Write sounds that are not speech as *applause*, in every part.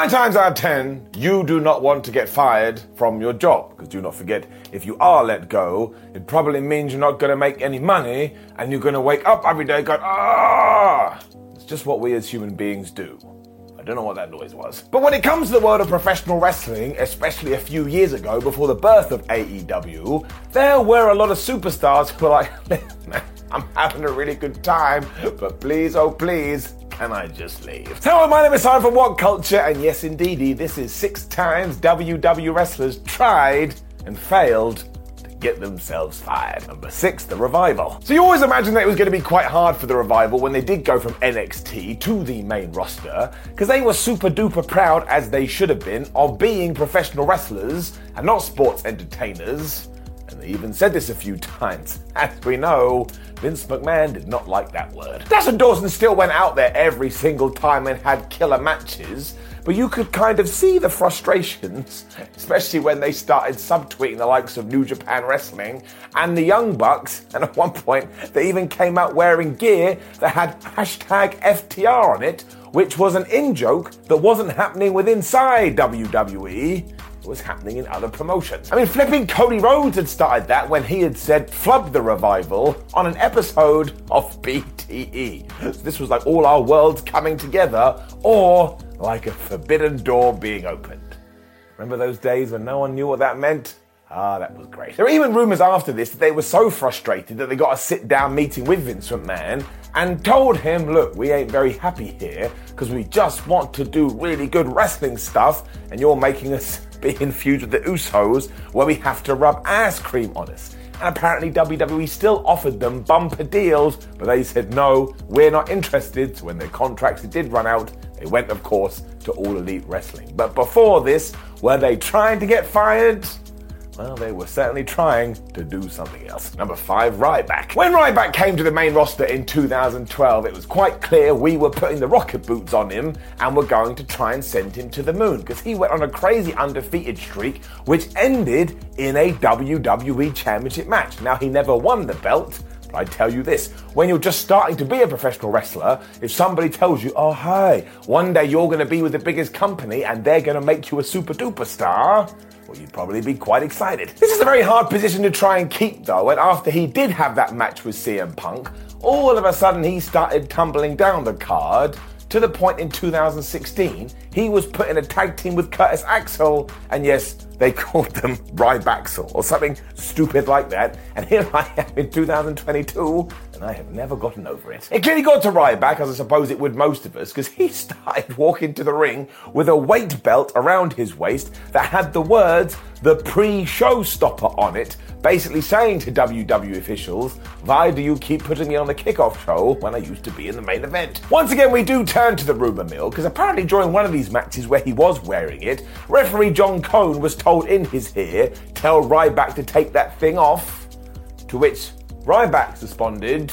Nine times out of ten, you do not want to get fired from your job. Because do not forget, if you are let go, it probably means you're not going to make any money and you're going to wake up every day going, ah! It's just what we as human beings do. I don't know what that noise was. But when it comes to the world of professional wrestling, especially a few years ago before the birth of AEW, there were a lot of superstars who were like, *laughs* I'm having a really good time, but please, oh please, can I just leave? Hello, my name is Simon from What Culture, and yes, indeedy, this is six times WW wrestlers tried and failed to get themselves fired. Number six, the revival. So you always imagined that it was going to be quite hard for the revival when they did go from NXT to the main roster, because they were super duper proud, as they should have been, of being professional wrestlers and not sports entertainers. And they even said this a few times. *laughs* As we know, Vince McMahon did not like that word. Dash and Dawson still went out there every single time and had killer matches, but you could kind of see the frustrations, *laughs* especially when they started subtweeting the likes of New Japan Wrestling and the Young Bucks. *laughs* And at one point, they even came out wearing gear that had hashtag FTR on it, which was an in joke that wasn't happening with inside WWE was happening in other promotions. I mean, flipping Cody Rhodes had started that when he had said flub the revival on an episode of BTE. So this was like all our worlds coming together, or like a forbidden door being opened. Remember those days when no one knew what that meant? Ah, that was great. There were even rumors after this that they were so frustrated that they got a sit down meeting with Vince McMahon and told him, look, we ain't very happy here because we just want to do really good wrestling stuff and you're making us be in feud with the Usos where we have to rub ass cream on us. And apparently WWE still offered them bumper deals, but they said no, we're not interested. So when their contracts did run out, they went, of course, to All Elite Wrestling. But before this, were they trying to get fired? Well, they were certainly trying to do something else. Number five, Ryback. When Ryback came to the main roster in 2012, it was quite clear we were putting the rocket boots on him and were going to try and send him to the moon because he went on a crazy undefeated streak, which ended in a WWE Championship match. Now, he never won the belt. But I tell you this when you're just starting to be a professional wrestler, if somebody tells you, oh, hey, one day you're going to be with the biggest company and they're going to make you a super duper star, well, you'd probably be quite excited. This is a very hard position to try and keep, though, and after he did have that match with CM Punk, all of a sudden he started tumbling down the card to the point in 2016 he was put in a tag team with Curtis Axel, and yes, they *laughs* called them Rybaxel or something stupid like that. And here I am in 2022, and I have never gotten over it. It clearly got to Ryback, as I suppose it would most of us, because he *laughs* started walking to the ring with a weight belt around his waist that had the words "the pre-show stopper on it, basically saying to WWE officials, "Why do you keep putting me on the kickoff show when I used to be in the main event?" Once again, we do turn to the rumor mill because apparently during one of these matches where he was wearing it, referee John Cone was told in his ear, "Tell Ryback to take that thing off." To which Ryback responded,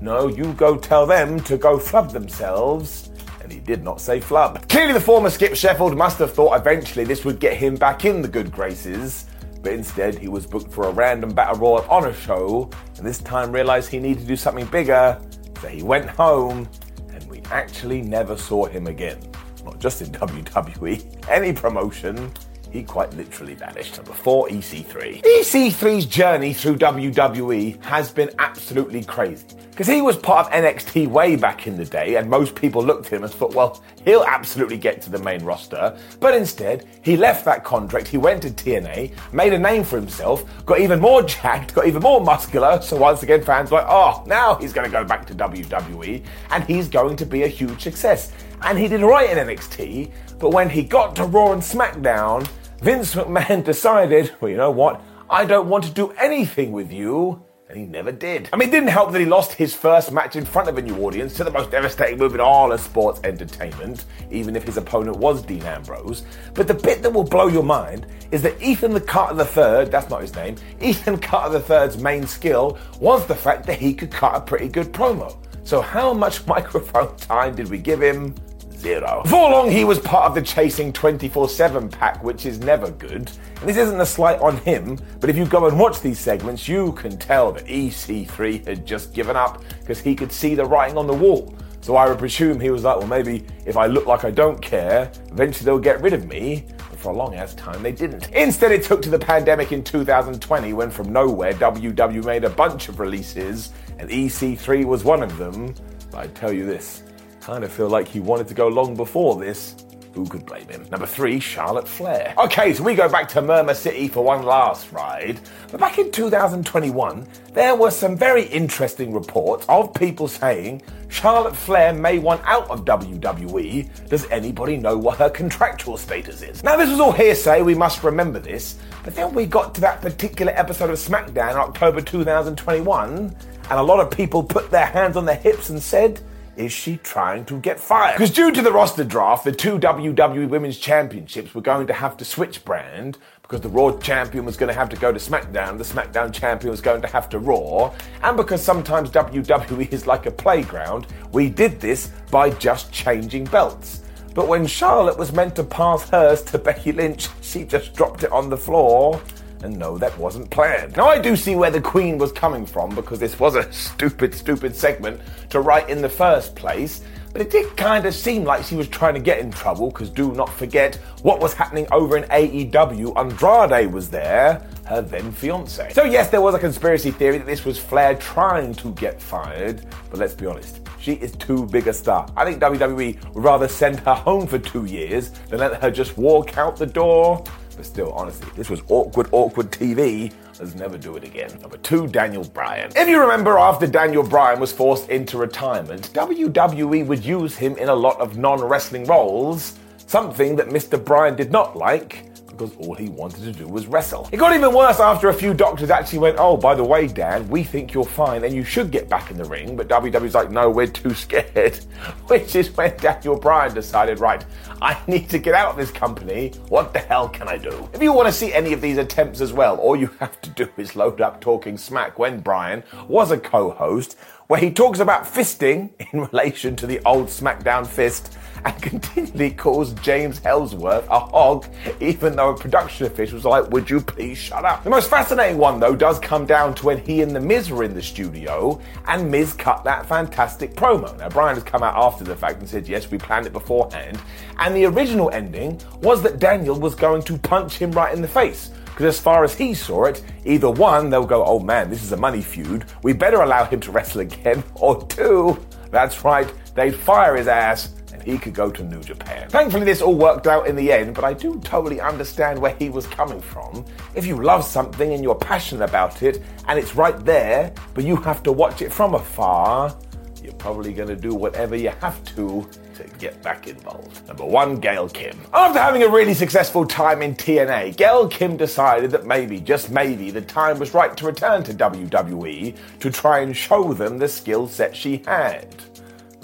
No, you go tell them to go flub themselves. And he did not say flub. Clearly, the former Skip Sheffield must have thought eventually this would get him back in the good graces. But instead, he was booked for a random Battle Royal on a show, and this time realized he needed to do something bigger. So he went home, and we actually never saw him again. not just in *laughs* WWE, any promotion, he quite literally vanished. Number four, EC3. EC3's journey through WWE has been absolutely crazy. Because he was part of NXT way back in the day, and most people looked at him and thought, well, he'll absolutely get to the main roster. But instead, he left that contract, he went to TNA, made a name for himself, got even more *laughs* jacked, got even more muscular. So once again, fans were like, oh, now he's going to go back to WWE, and he's going to be a huge success. And he did right in NXT, but when he got to Raw and SmackDown, Vince McMahon decided, well, you know what? I don't want to do anything with you. And he never did. I mean, it didn't help that he lost his first match in front of a new audience to the most devastating move in all of sports entertainment, even if his opponent was Dean Ambrose. But the bit that will blow your mind is that Ethan the Carter III, that's not his name, Ethan Carter III's main skill was the fact that he could cut a pretty good promo. So how much *laughs* microphone time did we give him? Zero. Before long, he was part of the Chasing 24 7 pack, which is never good. And this isn't a slight on him, but if you go and watch these segments, you can tell that EC3 had just given up because he could see the writing on the wall. So I would presume he was like, well, maybe if I look like I don't care, eventually they'll get rid of me. But for a long ass time, they didn't. Instead, it took to the pandemic in 2020 when from nowhere WW made a bunch of releases, and EC3 was one of them. But I tell you this, kind of feel like he wanted to go long before this. Who could blame him? Number three, Charlotte Flair. Okay, so we go back to Murmur City for one last ride. But back in 2021, there were some very interesting reports of people saying Charlotte Flair may want out of WWE. Does anybody know what her contractual status is? Now, this was all hearsay, we must remember this. But then we got to that particular episode of SmackDown in October 2021, and a lot of people put their hands on their hips and said, is she trying to get fired? Because due to the roster draft, the two WWE Women's Championships were going to have to switch brand because the Raw champion was going to have to go to SmackDown, the SmackDown champion was going to have to Raw, and because sometimes WWE is like a playground, we did this by just changing belts. But when Charlotte was meant to pass hers to Becky Lynch, she just dropped it on the floor and no, that wasn't planned. Now, I do see where the Queen was coming from because this was a stupid, stupid segment to write in the first place. But it did kind of seem like she was trying to get in trouble because do not forget what was happening over in AEW. Andrade was there, her then fiance. So, yes, there was a conspiracy theory that this was Flair trying to get fired, but let's be honest. She is too big a star. I think WWE would rather send her home for two years than let her just walk out the door. But still, honestly, this was awkward, awkward TV. Let's never do it again. Number two, Daniel Bryan. If you remember, after Daniel Bryan was forced into retirement, WWE would use him in a lot of non wrestling roles, something that Mr. Bryan did not like because all he wanted to do was wrestle. It got even worse after a few doctors actually went, Oh, by the way, Dan, we think you're fine and you should get back in the ring. But WWE's like, No, we're too scared. *laughs* Which is when Daniel Bryan decided, Right, I need to get out of this company. What the hell can I do? If you want to see any of these attempts as well, all you have to do is load up Talking Smack when Bryan was a co host where he talks about fisting in *laughs* relation to the old SmackDown fist and *laughs* continually calls James Ellsworth a hog, even though a production official was like, Would you please shut up? The most fascinating one, though, does come down to when he and The Miz were in the studio and Miz cut that fantastic promo. Now, Bryan has come out after the fact and said, Yes, we planned it beforehand. And the original ending was that Daniel was going to punch him right in the face. Because as far as he saw it, either one, they'll go, oh man, this is a money feud, we better allow him to wrestle again, *laughs* or two, that's right, they'd fire his ass and he could go to New Japan. Thankfully, this all worked out in the end, but I do totally understand where he was coming from. If you love something and you're passionate about it, and it's right there, but you have to watch it from afar, you're probably going to do whatever you have to to get back involved. Number one, Gail Kim. After having a really successful time in TNA, Gail Kim decided that maybe, just maybe, the time was right to return to WWE to try and show them the skill set she had.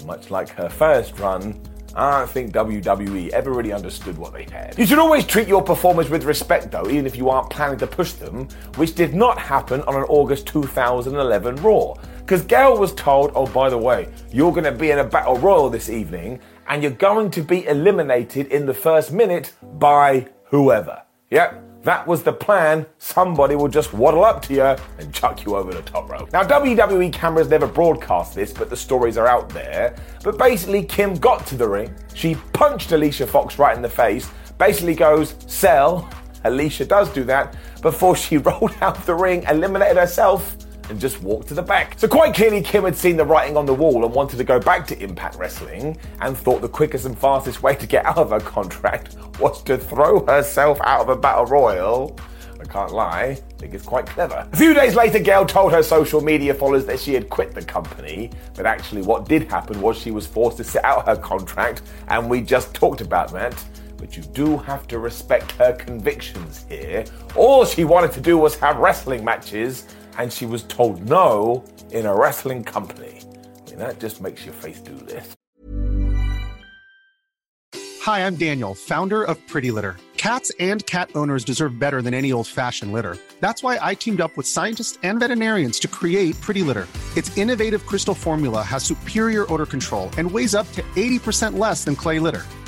Much like her first run, I don't think WWE ever really understood what they had. You should always treat your performers with respect, though, even if you aren't planning to push them, which did not happen on an August 2011 Raw. Because Gail was told, oh, by the way, you're going to be in a battle royal this evening, and you're going to be eliminated in the first minute by whoever. Yep, that was the plan. Somebody will just waddle up to you and chuck you over the top rope. Now, WWE cameras never broadcast this, but the stories are out there. But basically, Kim got to the ring. She punched Alicia Fox right in the face. Basically goes, sell. Alicia does do that before she *laughs* rolled out of the ring, eliminated herself, and just walked to the back. So quite clearly Kim had seen the writing on the wall and wanted to go back to Impact Wrestling and thought the quickest and fastest way to get out of her contract *laughs* was to throw herself out of a battle royal. I can't lie, I think it's quite clever. A few days later, Gail told her social media followers that she had quit the company, but actually, what did happen was she was forced to sit out her contract, and we just talked about that. But you do have to respect her convictions here. All she wanted to do was have wrestling matches, and she was told no in a wrestling company. I mean, that just makes your face do this. Hi, I'm Daniel, founder of Pretty Litter. Cats and cat owners deserve better than any old fashioned litter. That's why I teamed up with scientists and veterinarians to create Pretty Litter. Its innovative crystal formula has superior odor control and weighs up to 80% less than clay litter.